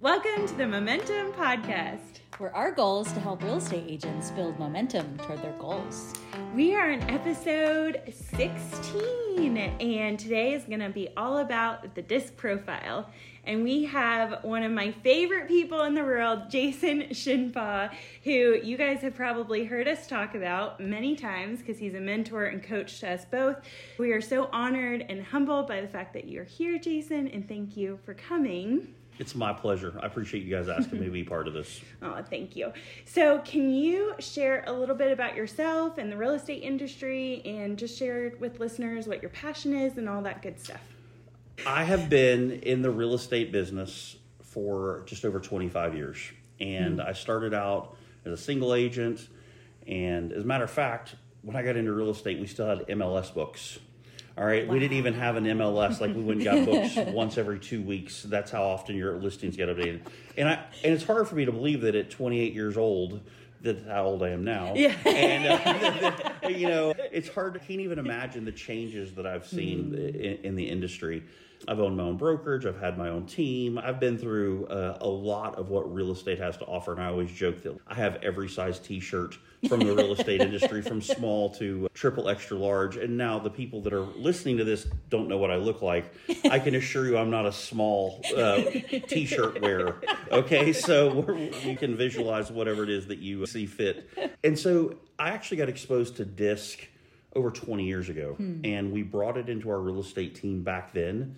Welcome to the Momentum Podcast, where our goal is to help real estate agents build momentum toward their goals. We are in episode 16, and today is going to be all about the disc profile. And we have one of my favorite people in the world, Jason Shinpaugh, who you guys have probably heard us talk about many times because he's a mentor and coach to us both. We are so honored and humbled by the fact that you're here, Jason, and thank you for coming. It's my pleasure. I appreciate you guys asking me to be part of this. Oh, thank you. So, can you share a little bit about yourself and the real estate industry and just share with listeners what your passion is and all that good stuff? I have been in the real estate business for just over 25 years. And mm-hmm. I started out as a single agent. And as a matter of fact, when I got into real estate, we still had MLS books. All right, wow. we didn't even have an MLS. Like we went and got books once every two weeks. That's how often your listings get updated. And I and it's hard for me to believe that at 28 years old, that's how old I am now. Yeah. And uh, you know, it's hard. I can't even imagine the changes that I've seen mm. in, in, the industry. I've owned my own brokerage. I've had my own team. I've been through uh, a lot of what real estate has to offer. And I always joke that I have every size T-shirt from the real estate industry, from small to triple extra large. And now the people that are listening to this don't know what I look like. I can assure you, I'm not a small uh, T-shirt wearer. Okay, so you can visualize whatever it is that you see fit. And so I actually got exposed to disc over 20 years ago, hmm. and we brought it into our real estate team back then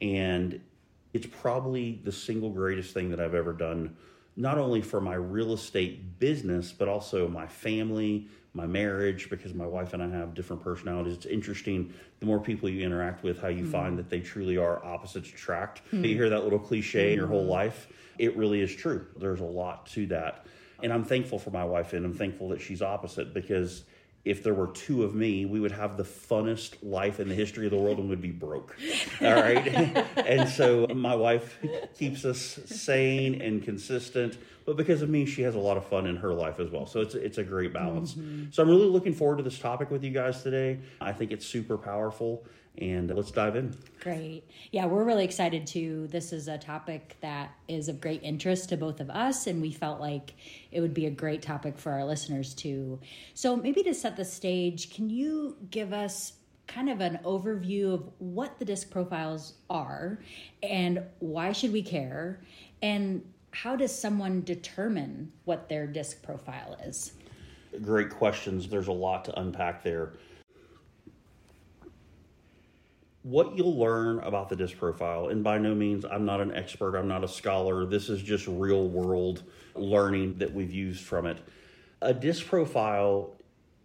and it's probably the single greatest thing that I've ever done, not only for my real estate business, but also my family, my marriage, because my wife and I have different personalities. It's interesting the more people you interact with, how you mm find that they truly are opposites attract. mm You hear that little cliche mm in your whole hmm. life. It really is true. There's a lot to that. And I'm thankful for my wife and I'm thankful that she's opposite because if there were two of me, we would have the funnest life in the history of the world and would be broke. All right. and so my wife keeps us sane and consistent, but because of me, she has a lot of fun in her life as well. So it's, it's a great balance. Mm-hmm. So I'm really looking forward to this topic with you guys today. I think it's super powerful and let's dive in. Great. Yeah, we're really excited too. This is a topic that is of great interest to both of us, and we felt like it would be a great topic for our listeners too. So, maybe to set the stage, can you give us kind of an overview of what the disc profiles are and why should we care? And how does someone determine what their disc profile is? Great questions. There's a lot to unpack there what you'll learn about the disc profile, and by no means, I'm not an expert, I'm not a scholar. This is just real world learning that we've used from it. A disc profile,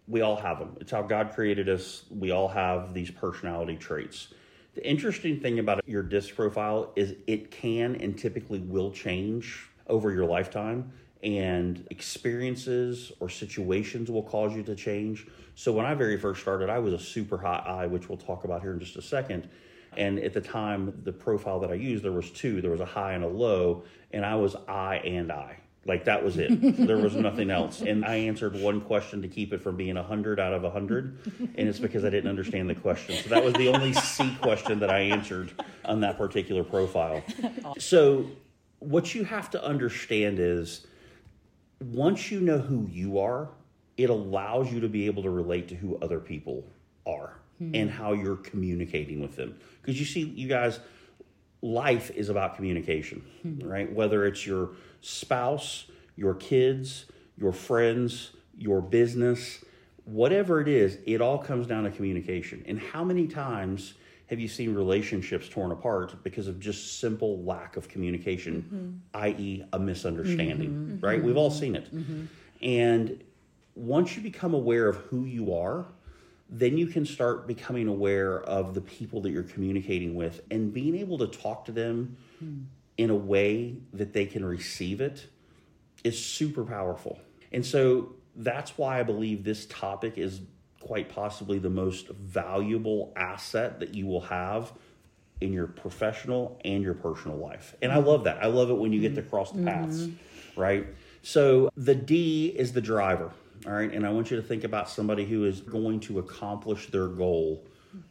we all have them. It's how God created us. We all have these personality traits. The interesting thing about your disc profile is it can and typically will change over your lifetime and experiences or situations will cause you to change. So when I very first started, I was a super hot I, which we'll talk about here in just a second. And at the time, the profile that I used, there was two. There was a high and a low, and I was I and I. Like that was it. there was nothing else. And I answered one question to keep it from being 100 out of 100. And it's because I didn't understand the question. So that was the only C question that I answered on that particular profile. So what you have to understand is once you know who you are, it allows you to be able to relate to who other people are mm-hmm. and how you're communicating with them. Because you see, you guys, life is about communication, mm-hmm. right? Whether it's your spouse, your kids, your friends, your business, whatever it is, it all comes down to communication. And how many times have you seen relationships torn apart because of just simple lack of communication, mm-hmm. i.e., a misunderstanding, mm-hmm. right? We've all seen it. Mm-hmm. And once you become aware of who you are, then you can start becoming aware of the people that you're communicating with and being able to talk to them mm. in a way that they can receive it is super powerful. And so that's why I believe this topic is quite possibly the most valuable asset that you will have in your professional and your personal life. And I love that. I love it when you get to cross the paths, mm-hmm. right? So the D is the driver, all right? And I want you to think about somebody who is going to accomplish their goal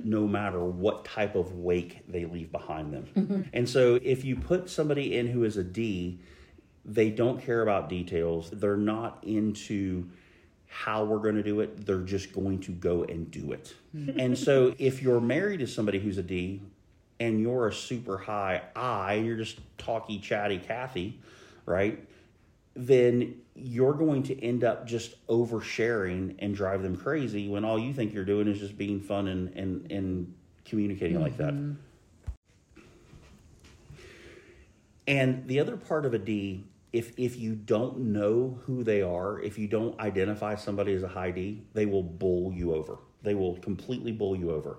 no matter what type of wake they leave behind them. And so if you put somebody in who is a D, they don't care about details. They're not into how we're going to do it. They're just going to go and do it. Mm-hmm. and so if you're married to somebody who's a D and you're a super high I, you're just talky, chatty Kathy, right? Then you're going to end up just oversharing and drive them crazy when all you think you're doing is just being fun and, and, and communicating like that. Mm-hmm. And the other part of a D, if if you don't know who they are, if you don't identify somebody as a high D, they will bull you over. They will completely bull you over.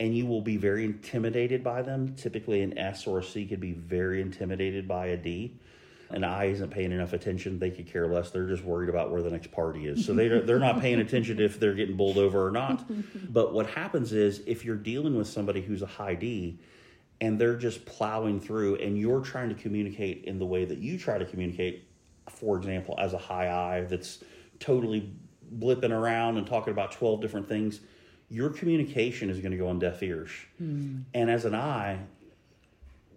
And you will be very intimidated by them. Typically an S or a C could be very intimidated by a D. An I isn't paying enough attention. They could care less. They're just worried about where the next party is. So they they're not paying attention if they're getting bowled over or not. But what happens is if you're dealing with somebody who's a high D, and they're just plowing through and you're trying to communicate in the way that you try to communicate for example as a high I that's totally blipping around and talking about 12 different things your communication is going to go on deaf ears hmm. and as an I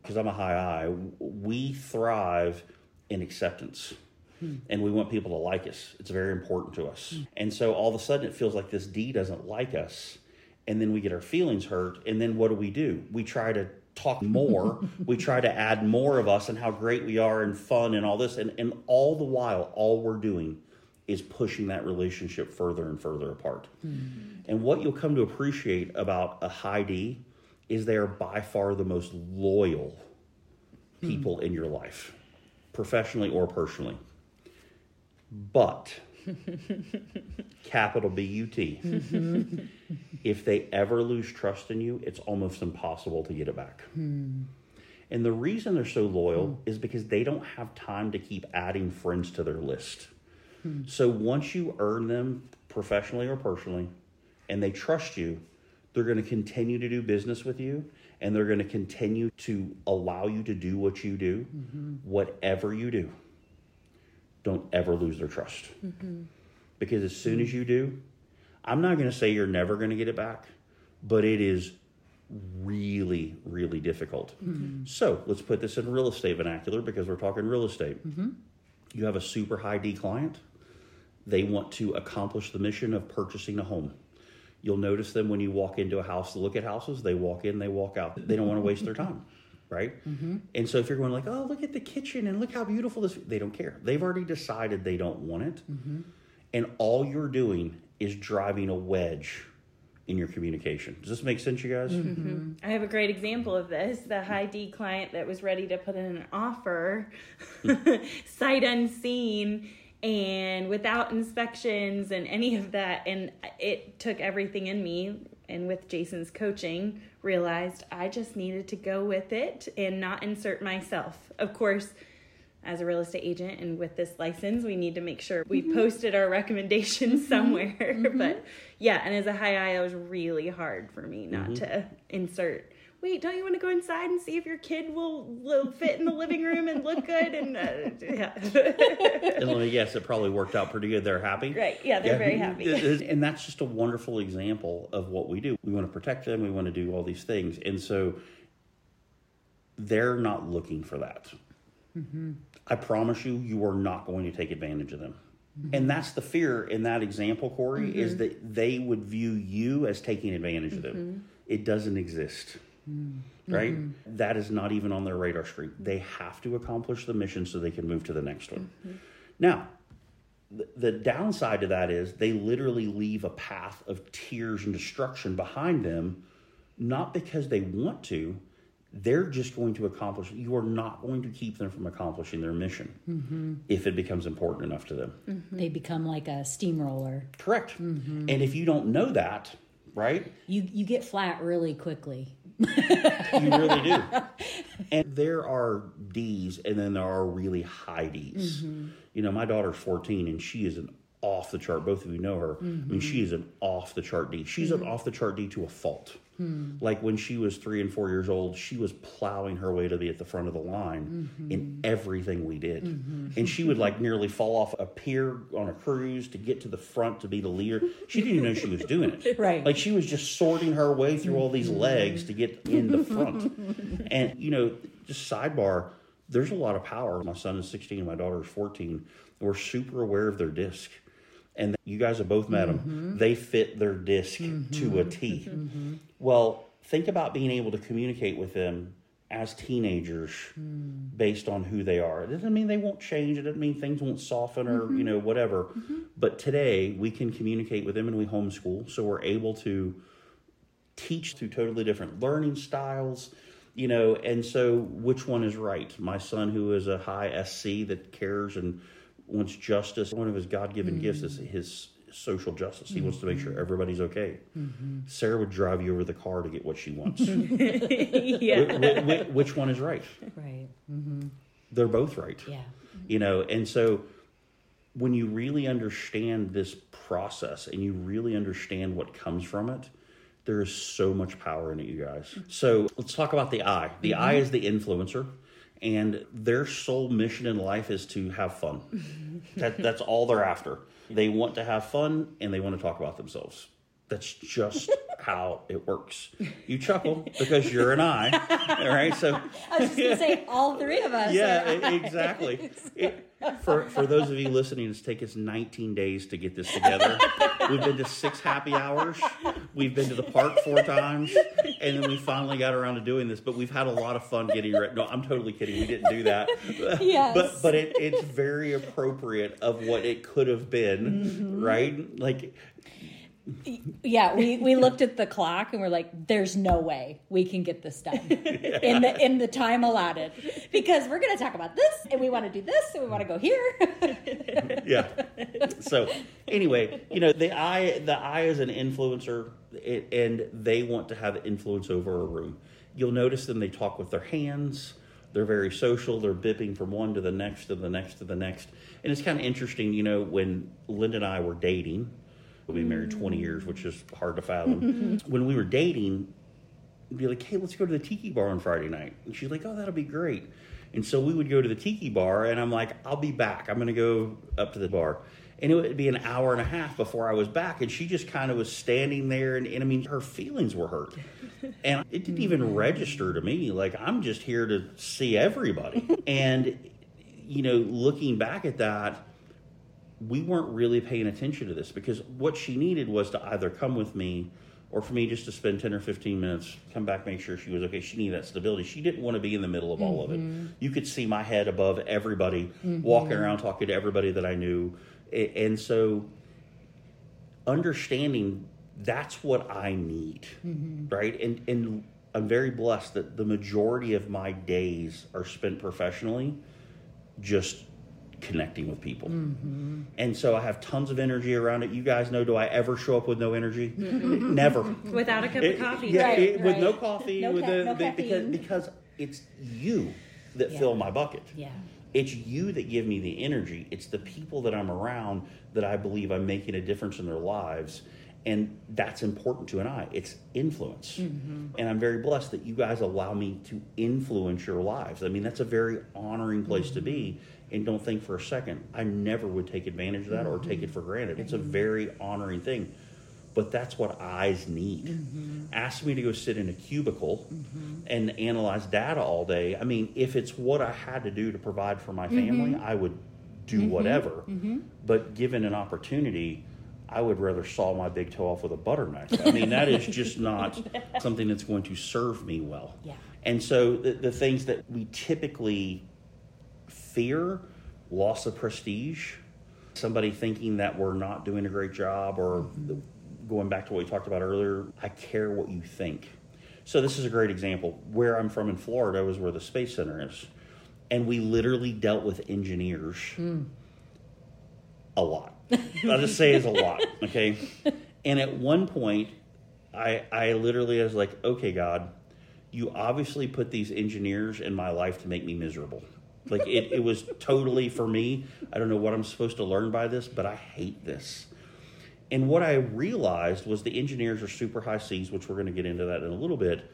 because I'm a high I we thrive in acceptance hmm. and we want people to like us. It's very important to us. Hmm. And so all of a sudden it feels like this D doesn't like us. And then we get our feelings hurt. And then what do we do? We try to talk more. we try to add more of us and how great we are and fun and all this. And, and all the while, all we're doing is pushing that relationship further and further apart. Mm-hmm. And what you'll come to appreciate about a high D is they are by far the most loyal people hmm. in your life, professionally or personally. But, capital B U T, mm-hmm. if they ever lose trust in you, it's almost impossible to get it back. Hmm. And the reason they're so loyal hmm. is because they don't have time to keep adding friends to their list. Hmm. So once you earn them professionally or personally, and they trust you, they're going to continue to do business with you and they're going to continue to allow you to do what you do, mm-hmm. whatever you do. Don't ever lose their trust. Mm-hmm. Because as soon as mm-hmm. you do, I'm not going to say you're never going to get it back, but it is really, really difficult. Mm-hmm. So let's put this in real estate vernacular because we're talking real estate. You have a super high D client, they want to accomplish the mission of purchasing a home. You'll notice them when you walk into a house to look at houses, they walk in, they walk out. They don't want to waste their time. Right? Mm-hmm. And so if you're going like, oh, look at the kitchen and look how beautiful this, they don't care. They've already decided they don't want it. Mm-hmm. And all you're doing is driving a wedge in your communication. Does this make sense, you guys? Mm-hmm. I have a great example of this. The high D client that was ready to put in an offer, sight unseen, and without inspections and any of that. And it took everything in me. And with Jason's coaching, realized I just needed to go with it and not insert myself. Of course, as a real estate agent and with this license, we need to make sure we mm-hmm. posted our recommendations mm-hmm. somewhere. but mm-hmm. yeah, and as a high I, it was really hard for me not to insert. Wait, don't you want to go inside and see if your kid will, will fit in the living room and look good? And uh, yeah, And let me guess, it probably worked out pretty good. They're happy. right. Yeah, they're very happy. and that's just a wonderful example of what we do. We want to protect them, we want to do all these things. And so they're not looking for that. Mm-hmm. I promise you, you are not going to take advantage of them. Mm-hmm. And that's the fear in that example, Corey, is mm-hmm. that they would view you as taking advantage of them. It doesn't exist. Mm-hmm. Right? Mm-hmm. That is not even on their radar screen. They have to accomplish the mission so they can move to the next one. Mm-hmm. Now, the, the downside to that is they literally leave a path of tears and destruction behind them, not because they want to, they're just going to accomplish you are not going to keep them from accomplishing their mission if it becomes important enough to them They become like a steamroller. correct and if you don't know that right You you get flat really quickly. you really do. And there are d's and then there are really high d's. Mm-hmm. You know my daughter's 14 and she is an off the chart. Both of you know her. Mm-hmm. I mean she is an off the chart d. She's an off the chart d to a fault Hmm. Like when she was three and four years old, she was plowing her way to be at the front of the line mm-hmm. in everything we did. Mm-hmm. And she would like nearly fall off a pier on a cruise to get to the front to be the leader. She didn't even know she was doing it. Right. Like she was just sorting her way through all these legs to get in the front. and, you know, just sidebar, there's a lot of power. My son is 16 and my daughter is 14. We're super aware of their disc. And you guys have both met them. Mm-hmm. They fit their disc to a T. Well, think about being able to communicate with them as teenagers hmm. based on who they are. It doesn't mean they won't change. It doesn't mean things won't soften or, you mm-hmm. know, whatever. Mm-hmm. But today we can communicate with them and we homeschool. So we're able to teach through totally different learning styles you know and so which one is right my son who is a high sc that cares and wants justice one of his god-given gifts is mm. his social justice. He wants to make sure mm-hmm. everybody's okay. Mm-hmm. Sarah would drive you over the car to get what she wants. Yeah. Wh- wh- wh- which one is right? Right. Mm-hmm. they're both right. Yeah. you know and so when you really understand this process and you really understand what comes from it there is so much power in it you guys. So let's talk about the I. The I is the influencer and their sole mission in life is to have fun. That, that's all they're after they want to have fun and they want to talk about themselves that's just how it works you chuckle because you're an I all right so I was just gonna say all three of us. yeah, exactly. It, for for those of you listening, it's taken us 19 days to get this together. We've been to six happy hours. We've been to the park four times, and then we finally got around to doing this. But we've had a lot of fun getting ready. No, I'm totally kidding. We didn't do that. Yes. But but it, it's very appropriate of what it could have been, Mm-hmm. right? Like yeah, we, we looked at the clock and we're like, "There's no way we can get this done in the in the time allotted because we're going to talk about this and we want to do this and we want to go here." yeah. So anyway, you know the I the I is an influencer, and they want to have influence over a room. You'll notice them; they talk with their hands. They're very social. They're bipping from one to the next to the next to the next, and it's kind of interesting. You know, when Linda and I were dating, we've been married twenty years, which is hard to fathom. when we were dating, be like, hey, let's go to the tiki bar on Friday night. And she's like, oh, that'll be great. And so we would go to the tiki bar, and I'm like, I'll be back. I'm going to go up to the bar. And it would be an hour and a half before I was back. And she just kind of was standing there. And, and I mean, her feelings were hurt. And it didn't even register to me. Like, I'm just here to see everybody. And, you know, looking back at that, we weren't really paying attention to this because what she needed was to either come with me or for me just to spend 10 or 15 minutes, come back, make sure she was okay. She needed that stability. She didn't want to be in the middle of all of it. Mm-hmm. You could see my head above everybody, mm-hmm. walking around talking to everybody that I knew. A- And so understanding that's what I need, mm-hmm. right? And, and I'm very blessed that the majority of my days are spent professionally just connecting with people. Mm-hmm. And so I have tons of energy around it. You guys know, do I ever show up with no energy? Never. Without a cup It- of coffee. yeah, Right, it- with no coffee, No with ca- the, no the- because because it's you that Yeah. fill my bucket. Yeah. It's you that give me the energy. It's the people that I'm around that I believe I'm making a difference in their lives. And that's important to an I. It's influence. Mm-hmm. And I'm very blessed that you guys allow me to influence your lives. I mean, that's a very honoring place to be. Mm-hmm. And don't think for a second, I never would take advantage of that or take mm-hmm. it for granted. It's a mm-hmm. very honoring thing. But that's what I's need. Mm-hmm. Ask me to go sit in a cubicle mm-hmm. and analyze data all day. I mean, if it's what I had to do to provide for my mm-hmm. family, I would do whatever. But given an opportunity, I would rather saw my big toe off with a butter knife. I mean, that is just not something that's going to serve me well. Yeah. And so the, the things that we typically fear, loss of prestige, somebody thinking that we're not doing a great job, or going back to what we talked about earlier, I care what you think. So this is a great example. Where I'm from in Florida was where the Space Center is. And we literally dealt with engineers a lot. Hmm. I'll just say it's a lot, okay? And at one point, I I literally was like, okay, God, you obviously put these engineers in my life to make me miserable. Like it, it was totally for me. I don't know what I'm supposed to learn by this, but I hate this. And what I realized was the engineers are super high C's, which we're going to get into that in a little bit.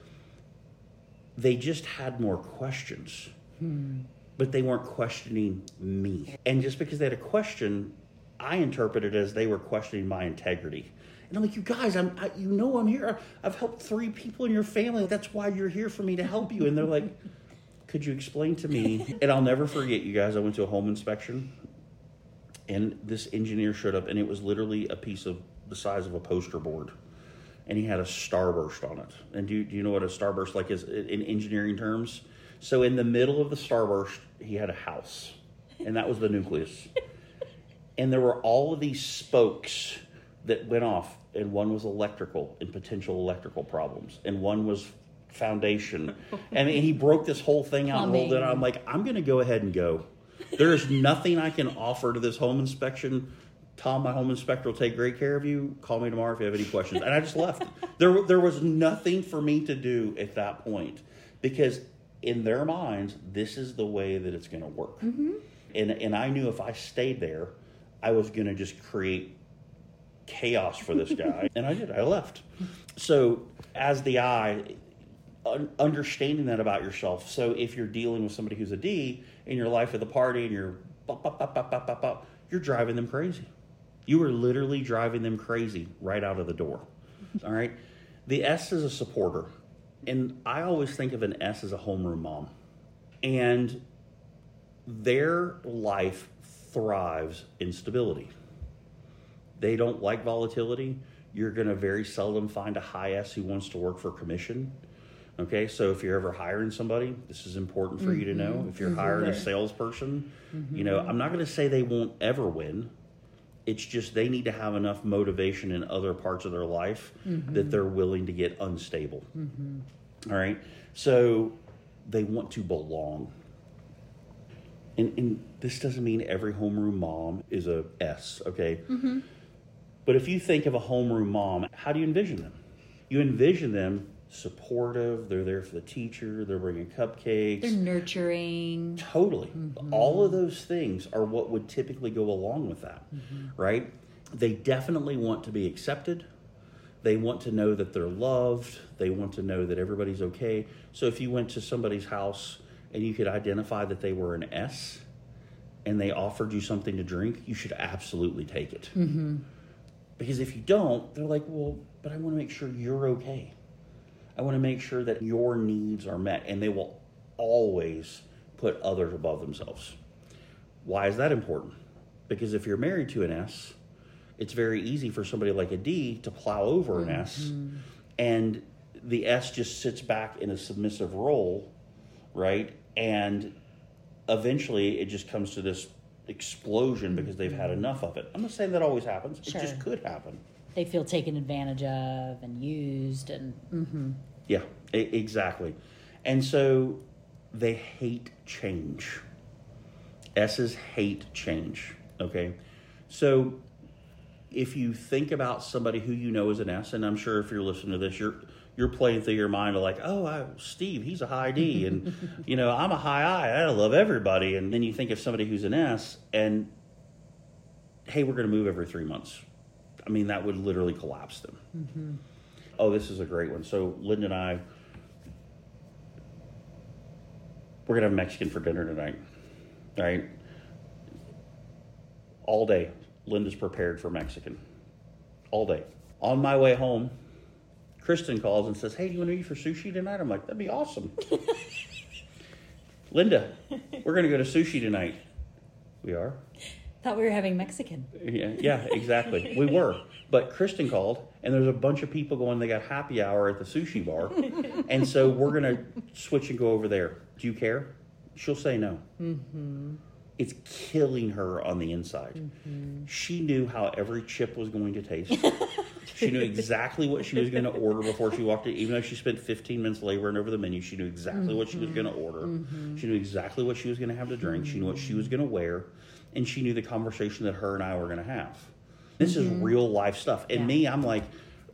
They just had more questions, hmm. but they weren't questioning me. And just because they had a question, I interpreted as they were questioning my integrity. And I'm like, you guys, I'm, I, you know, I'm here. I've helped three people in your family. That's why you're here for me to help you. And they're like, could you explain to me? And I'll never forget, you guys. I went to a home inspection, and this engineer showed up, and it was literally a piece of the size of a poster board, and he had a starburst on it. And do you, do you know what a starburst like is in engineering terms? So in the middle of the starburst, he had a house, and that was the nucleus. and there were all of these spokes that went off, and one was electrical and potential electrical problems, and one was foundation. and he broke this whole thing out and rolled it out. I'm like, I'm going to go ahead and go. There is nothing I can offer to this home inspection. Tom, my home inspector, will take great care of you. Call me tomorrow if you have any questions. And I just left. There, there was nothing for me to do at that point because in their minds, this is the way that it's going to work. Mm-hmm. And, and I knew if I stayed there, I was going to just create chaos for this guy. and I did. I left. So, as the un- understanding that about yourself. So, if you're dealing with somebody who's a D in your life at the party and you're bop, bop, bop, bop, bop, bop, bop, you're driving them crazy. You are literally driving them crazy right out of the door. All right. The S is a supporter. And I always think of an S as a homeroom mom. And their life thrives in stability. They don't like volatility. You're going to very seldom find a high S who wants to work for commission. Okay, so if you're ever hiring somebody, this is important for you to know. Mm-hmm. If you're mm-hmm. hiring a salesperson, mm-hmm. you know, I'm not going to say they won't ever win. It's just they need to have enough motivation in other parts of their life that they're willing to get unstable. All right, so they want to belong. And, and this doesn't mean every homeroom mom is a S, okay? But if you think of a homeroom mom, how do you envision them? You envision them supportive, they're there for the teacher, they're bringing cupcakes. They're nurturing. Totally. Mm-hmm. All of those things are what would typically go along with that, mm-hmm. right? They definitely want to be accepted. They want to know that they're loved. They want to know that everybody's okay. So if you went to somebody's house and you could identify that they were an S and they offered you something to drink, you should absolutely take it. Mm-hmm. Because if you don't, they're like, well, but I want to make sure you're okay. I want to make sure that your needs are met. And they will always put others above themselves. Why is that important? Because if you're married to an S, it's very easy for somebody like a D to plow over an S. And the S just sits back in a submissive role, right? And eventually it just comes to this explosion because they've had enough of it. I'm not saying that always happens, it just could happen. They feel taken advantage of and used, and mhm. Yeah, exactly. And so they hate change. S's hate change. Okay. So if you think about somebody who you know is an S, and I'm sure if you're listening to this, you're you're playing through your mind of like, oh, I, Steve, he's a high D, and you know I'm a high I. I love everybody, and then you think of somebody who's an S, and hey, we're going to move every three months. I mean, that would literally collapse them. Mm-hmm. Oh, this is a great one. So Linda and I, we're gonna have Mexican for dinner tonight. All right. All day, Linda's prepared for Mexican. All day. On my way home, Kristen calls and says, "Hey, do you want to eat for sushi tonight?" I'm like, "That'd be awesome." Linda, we're gonna go to sushi tonight. We are. Thought we were having Mexican. Yeah, yeah, exactly. we were. But Kristen called, and there's a bunch of people going, they got happy hour at the sushi bar. and so we're going to switch and go over there. Do you care? She'll say no. Mm-hmm. It's killing her on the inside. Mm-hmm. She knew how every chip was going to taste. she knew exactly what she was going to order before she walked in. Even though she spent 15 minutes laboring over the menu, she knew exactly what she was mm-hmm. going to order. Mm-hmm. She knew exactly what she was going to have to drink. She knew what she was going to wear. And she knew the conversation that her and I were going to have. This is mm-hmm. real life stuff. And Yeah. me, I'm like,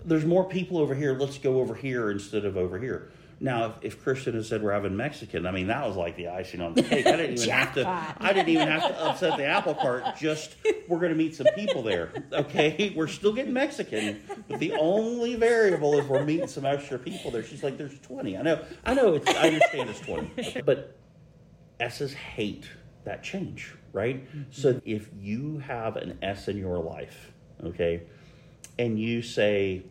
there's more people over here. Let's go over here instead of over here. Now, if, if Kristen had said we're having Mexican, I mean that was like the icing on the cake. I didn't even have to. I didn't even have to upset the apple cart. Just we're going to meet some people there. Okay, we're still getting Mexican, but the only variable is we're meeting some extra people there. She's like, "There's 20." I know. I know. It's, I understand it's 20, but S's hate that change, right? Mm-hmm. So if you have an S in your life, okay, and you say,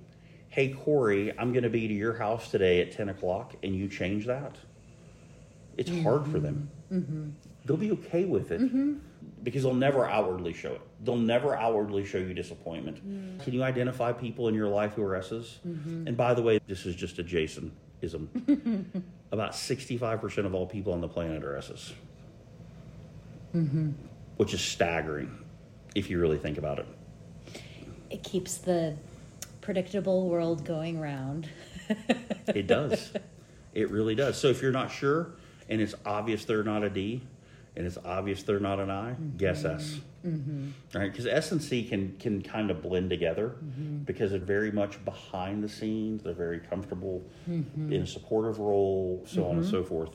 hey, Corey, I'm going to be to your house today at 10 o'clock, and you change that, it's hard for them. Mm-hmm. Mm-hmm. They'll be okay with it because they'll never outwardly show it. They'll never outwardly show you disappointment. Mm. Can you identify people in your life who are S's? And by the way, this is just a Jason ism. About 65% of all people on the planet are S's, Mm-hmm. which is staggering if you really think about it. It keeps the predictable world going round. It does. it really does. So if you're not sure and it's obvious they're not a D and it's obvious they're not an I, mm-hmm. guess S. Mm-hmm. Right? Because S and C can can kind of blend together mm-hmm. because they're very much behind the scenes. They're very comfortable in a supportive role, so on and so forth.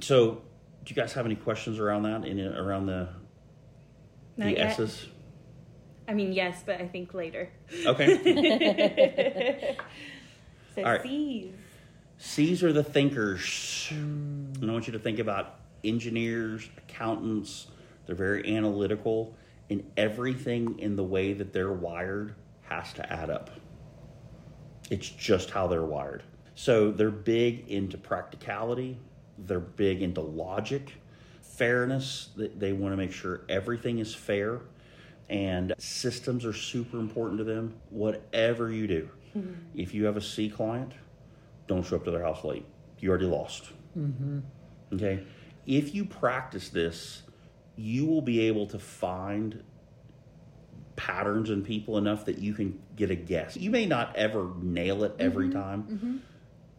So, do you guys have any questions around that? In around the Not the yet. S's? I mean, yes, but I think later. Okay. So All right. C's. C's are the thinkers. And I want you to think about engineers, accountants. They're very analytical, and everything in the way that they're wired has to add up. It's just how they're wired. So they're big into practicality, they're big into logic, fairness. They, they want to make sure everything is fair, and systems are super important to them. Whatever you do, mm-hmm. if you have a C client, don't show up to their house late. You already lost. Mm-hmm. Okay? If you practice this, you will be able to find patterns in people enough that you can get a guess. You may not ever nail it every mm-hmm. time,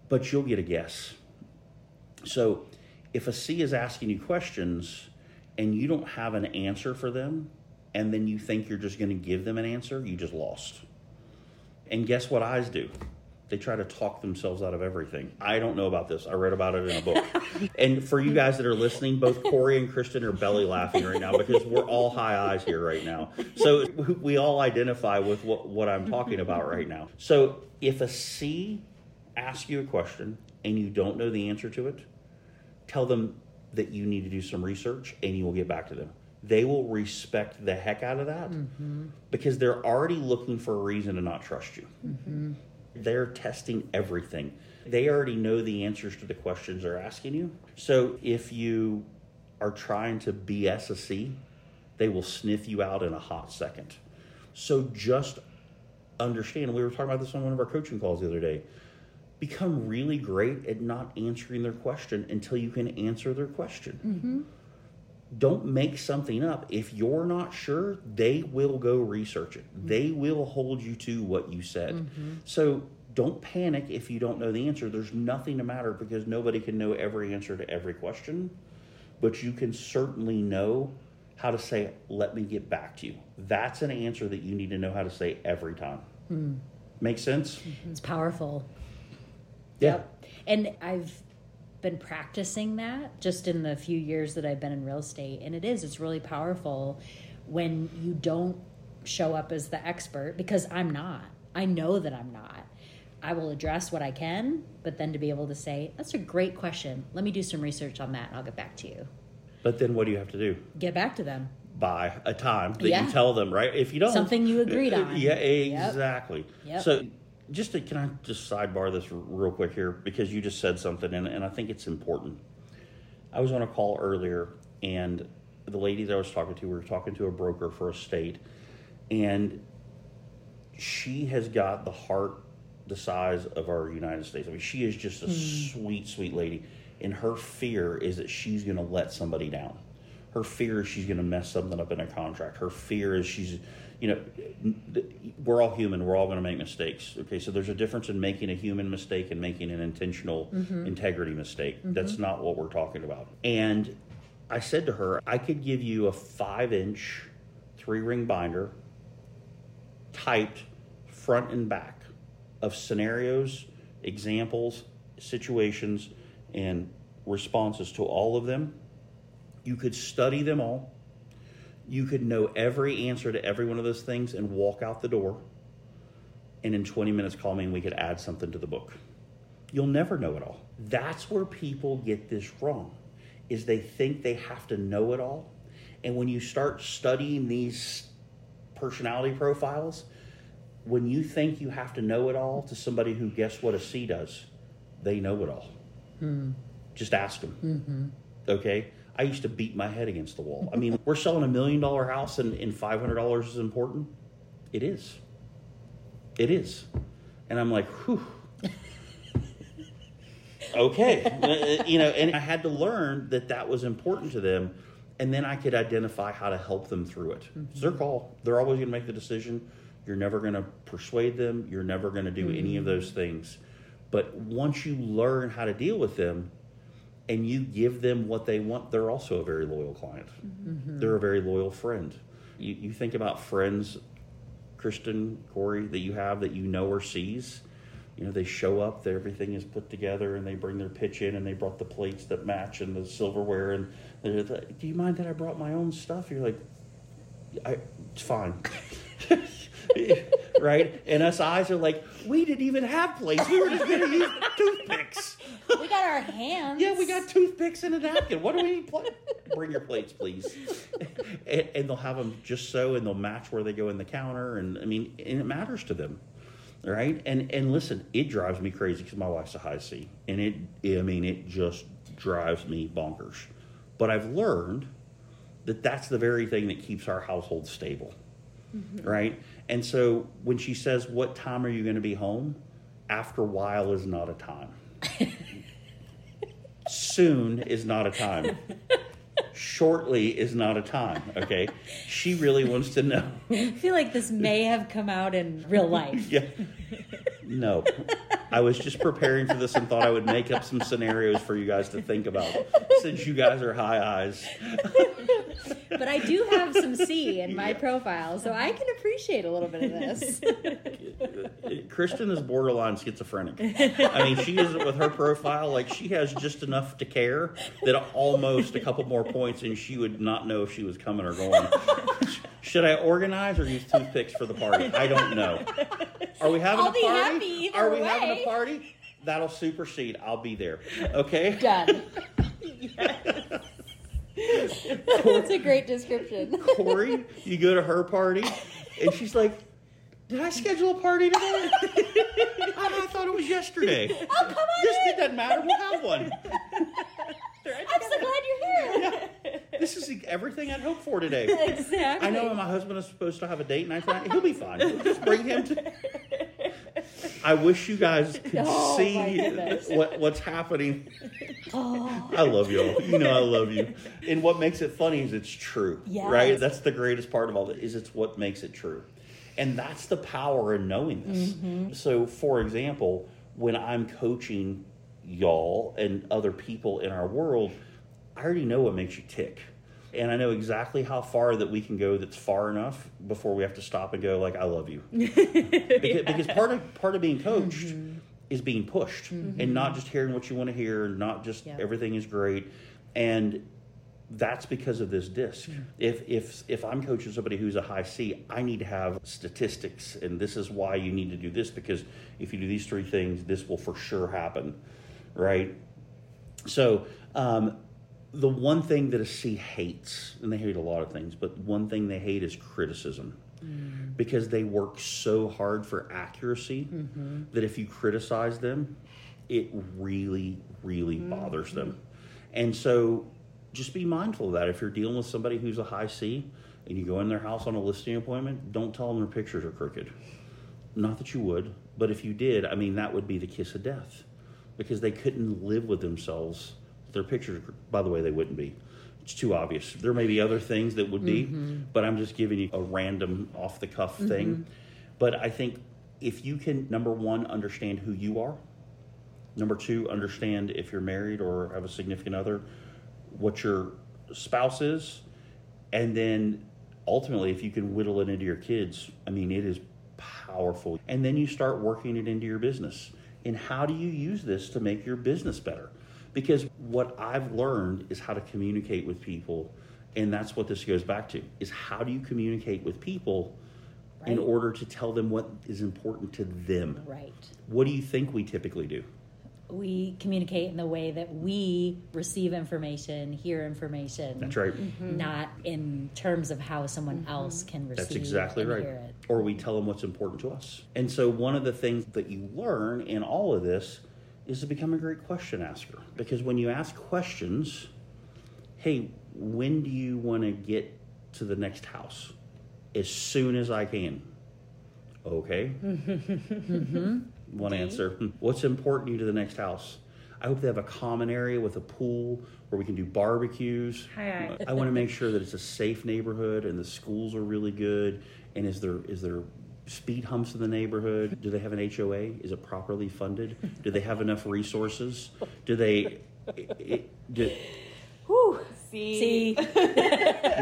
but you'll get a guess. So if a C is asking you questions and you don't have an answer for them, and then you think you're just going to give them an answer, you just lost. And guess what I's do? They try to talk themselves out of everything. I don't know about this. I read about it in a book. and for you guys that are listening, both Corey and Kristen are belly laughing right now because we're all high I's here right now. So we all identify with what, what I'm talking about right now. So if a C asks you a question and you don't know the answer to it, tell them that you need to do some research and you will get back to them. They will respect the heck out of that mm-hmm. because they're already looking for a reason to not trust you. Mm-hmm. They're testing everything. They already know the answers to the questions they're asking you. So if you are trying to BS a C, they will sniff you out in a hot second. So just understand, we were talking about this on one of our coaching calls the other day. Become really great at not answering their question until you can answer their question. Mm-hmm. Don't make something up. If you're not sure, they will go research it. Mm-hmm. They will hold you to what you said. Mm-hmm. So don't panic if you don't know the answer. There's nothing to matter because nobody can know every answer to every question, but you can certainly know how to say, let me get back to you. That's an answer that you need to know how to say every time. Hmm. Make sense? It's powerful. Yeah. Yep. And I've been practicing that just in the few years that I've been in real estate. And it is, it's really powerful when you don't show up as the expert because I'm not. I know that I'm not. I will address what I can, but then to be able to say, that's a great question. Let me do some research on that and I'll get back to you. But then what do you have to do? Get back to them. by a time that Yeah. you tell them, right? If you don't, Something you agreed uh, on. Yeah, Yep. exactly. Yep. So, just to, can I just sidebar this real quick here because you just said something, and, and I think it's important. I was on a call earlier, and the lady that I was talking to, we were talking to a broker for a state, and she has got the heart the size of our United States. I mean, she is just a hmm. sweet, sweet lady. And her fear is that she's going to let somebody down. Her fear is she's going to mess something up in a contract. Her fear is she's, you know, we're all human. We're all going to make mistakes. Okay, so there's a difference in making a human mistake and making an intentional mm-hmm. integrity mistake. Mm-hmm. That's not what we're talking about. And I said to her, I could give you a five inch, three ring binder typed front and back of scenarios, examples, situations and responses to all of them. You could study them all. You could know every answer to every one of those things and walk out the door. And in 20 minutes, call me and we could add something to the book. You'll never know it all. That's where people get this wrong, is they think they have to know it all. And when you start studying these personality profiles, when you think you have to know it all to somebody who guess what a C does, they know it all. Hmm. Just ask them. Mm-hmm. Okay? I used to beat my head against the wall. I mean, we're selling a million dollar house and, and $500 is important. It is. It is. And I'm like, whew. okay. Uh, you know, and I had to learn that that was important to them. And then I could identify how to help them through it. Mm-hmm. It's their call. They're always going to make the decision. You're never going to persuade them. You're never going to do mm-hmm. any of those things. But once you learn how to deal with them, and you give them what they want, they're also a very loyal client. Mm-hmm. They're a very loyal friend. You, you think about friends, Kristen, Corey, that you have that you know or C's. You know, they show up, everything is put together, and they bring their pitch in, and they brought the plates that match and the silverware. And they're like, Do you mind that I brought my own stuff? You're like, I, It's fine. right? And us I's are like, we didn't even have plates. We were just going to use toothpicks. We got our hands. yeah, we got toothpicks and a napkin. What do we need? Bring your plates, please. and, and, they'll have them just so, and they'll match where they go in the counter. And I mean, and it matters to them, right? And and listen, it drives me crazy because my wife's a high C, and it, I mean, it just drives me bonkers. But I've learned that that's the very thing that keeps our household stable, mm-hmm. right? And so when she says, What time are you going to be home? After a while is not a time. Soon is not a time. Shortly is not a time, okay? She really wants to know. I feel like this may have come out in real life. yeah. No. I was just preparing for this and thought I would make up some scenarios for you guys to think about since you guys are high I's. But I do have some C in my profile, so I can appreciate a little bit of this. Kristen is borderline schizophrenic. I mean, she is with her profile, like she has just enough to care that almost a couple more points and she would not know if she was coming or going. Should I organize or use toothpicks for the party? I don't know. Are we having I'll a party? Are we way. having a party? That'll supersede. I'll be there. Okay? Done. That's a great description. Corey, you go to her party, and she's like, did I schedule a party today? I, thought it was yesterday. Oh, come on This in. doesn't matter. We'll have one. I'm so glad you're here. Yeah. This is everything I'd hoped for today. Exactly. I know my husband is supposed to have a date night tonight. He'll be fine. We'll just bring him to. I wish you guys could Oh, see what, what's happening. Oh. I love y'all. You know I love you. And what makes it funny is it's true. Yes. Right? That's the greatest part of all that is it's what makes it true. And that's the power in knowing this. Mm-hmm. So for example, when I'm coaching y'all and other people in our world, I already know what makes you tick. And I know exactly how far that we can go that's far enough before we have to stop and go like I love you. because, yeah. because, part of part of being coached mm-hmm. Is being pushed mm-hmm. and not just hearing what you want to hear, not just yep. everything is great. And that's because of this disc. Mm-hmm. If if if I'm coaching somebody who's a high C, I need to have statistics, and this is why you need to do this because if you do these three things, this will for sure happen, right? So um, the one thing that a C hates, and they hate a lot of things, but one thing they hate is criticism. Mm. Because they work so hard for accuracy mm-hmm. that if you criticize them, it really, really mm-hmm. bothers them. And so just be mindful of that. If you're dealing with somebody who's a high C and you go in their house on a listing appointment, don't tell them their pictures are crooked. Not that you would, but if you did, I mean, that would be the kiss of death because they couldn't live with themselves their pictures, by the way, they wouldn't be. It's too obvious. There may be other things that would be, mm-hmm. but I'm just giving you a random off the cuff mm-hmm. thing. But I think if you can, number one, understand who you are, number two, understand if you're married or have a significant other, what your spouse is, and then ultimately, if you can whittle it into your kids, I mean, it is powerful. And then you start working it into your business And how do you use this to make your business better? Because what I've learned is how to communicate with people. And that's what this goes back to is how do you communicate with people in order to tell them what is important to them? Right. What do you think we typically do? We communicate in the way that we receive information, hear information. That's right. Mm-hmm. Not in terms of how someone mm-hmm. else can receive That's exactly and right. hear it. Or we tell them what's important to us. And so, one of the things that you learn in all of this is to become a great question asker. Because when you ask questions, hey, when do you want to get to the next house? As soon as I can. Okay. Mm-hmm. One answer. What's important to you to the next house? I hope they have a common area with a pool where we can do barbecues. Hi, hi. I want to make sure that it's a safe neighborhood and the schools are really good. And is there is there speed humps in the neighborhood? Do they have an HOA? Is it properly funded? Do they have enough resources? Do they? It, it, do, Whew. See, See? you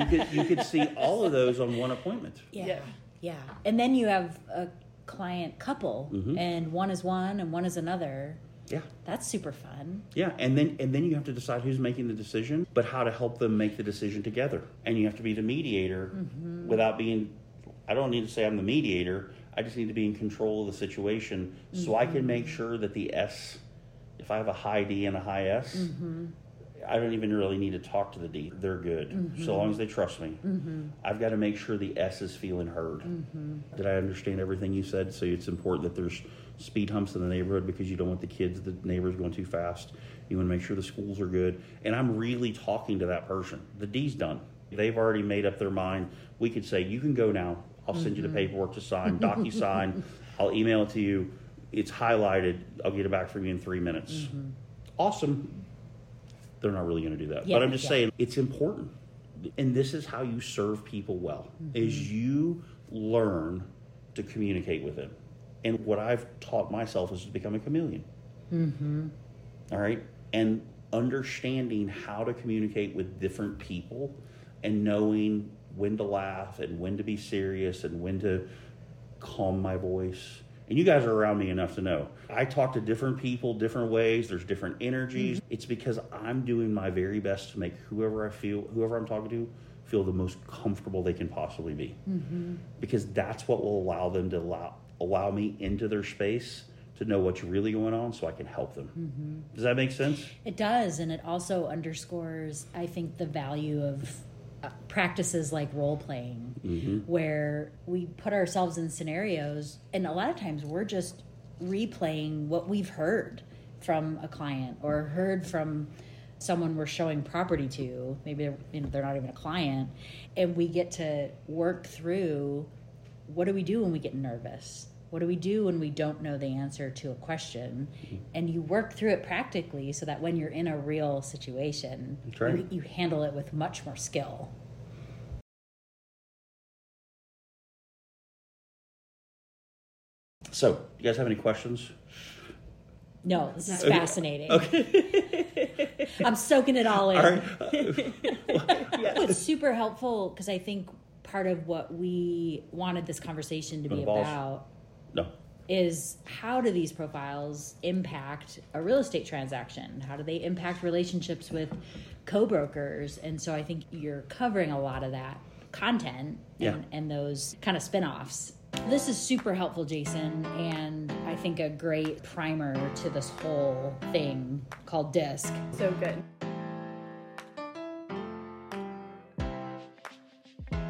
could you could see all of those on one appointment. Yeah. Yeah. Yeah. And then you have a client couple, Mhm. and one is one and one is another. Yeah. That's super fun. Yeah, and then and then you have to decide who's making the decision, but how to help them make the decision together. And you have to be the mediator without being I don't need to say I'm the mediator. I just need to be in control of the situation so I can make mm-hmm. sure that the S if I have a high D and a high S, mm-hmm. I don't even really need to talk to the D. They're good. So mm-hmm. long as they trust me. I've got to make sure the S is feeling heard. Did I understand everything you said? So it's important that there's speed humps in the neighborhood because you don't want the kids, the neighbors going too fast. You want to make sure the schools are good. And I'm really talking to that person. The D's done. They've already made up their mind. We could say, you can go now. I'll send you the mm-hmm. paperwork to sign, DocuSign. I'll email it to you. It's highlighted. I'll get it back from you in three minutes. Mm-hmm. Awesome they're not really going to do that. Yeah, but I'm just yeah. saying it's important. And this is how you serve people well. Mm-hmm. Is you learn to communicate with them. And what I've taught myself is to become a chameleon. All right? And understanding how to communicate with different people and knowing when to laugh and when to be serious and when to calm my voice. And you guys are around me enough to know. I talk to different people different ways. There's different energies. Mm-hmm. It's because I'm doing my very best to make whoever I feel, whoever I'm talking to, feel the most comfortable they can possibly be. Mm-hmm. Because that's what will allow them to allow allow me into their space to know what's really going on, so I can help them. Mm-hmm. Does that make sense? It does, and it also underscores, I think, the value of practices like role playing, mm-hmm. where we put ourselves in scenarios, and a lot of times we're just replaying what we've heard from a client or heard from someone we're showing property to. Maybe they're, you know, they're not even a client, and we get to work through what do we do when we get nervous? What do we do when we don't know the answer to a question? Mm-hmm. And you work through it practically so that when you're in a real situation, right. you, you handle it with much more skill. So, you guys have any questions? No, this is Okay. fascinating. I'm soaking it all in. All right. It's super helpful because I think part of what we wanted this conversation to be about No. is how do these profiles impact a real estate transaction? How do they impact relationships with co-brokers? And so I think you're covering a lot of that content Yeah. and, and those kind of spin-offs. This is super helpful, Jason, and I think a great primer to this whole thing called DISC. so good.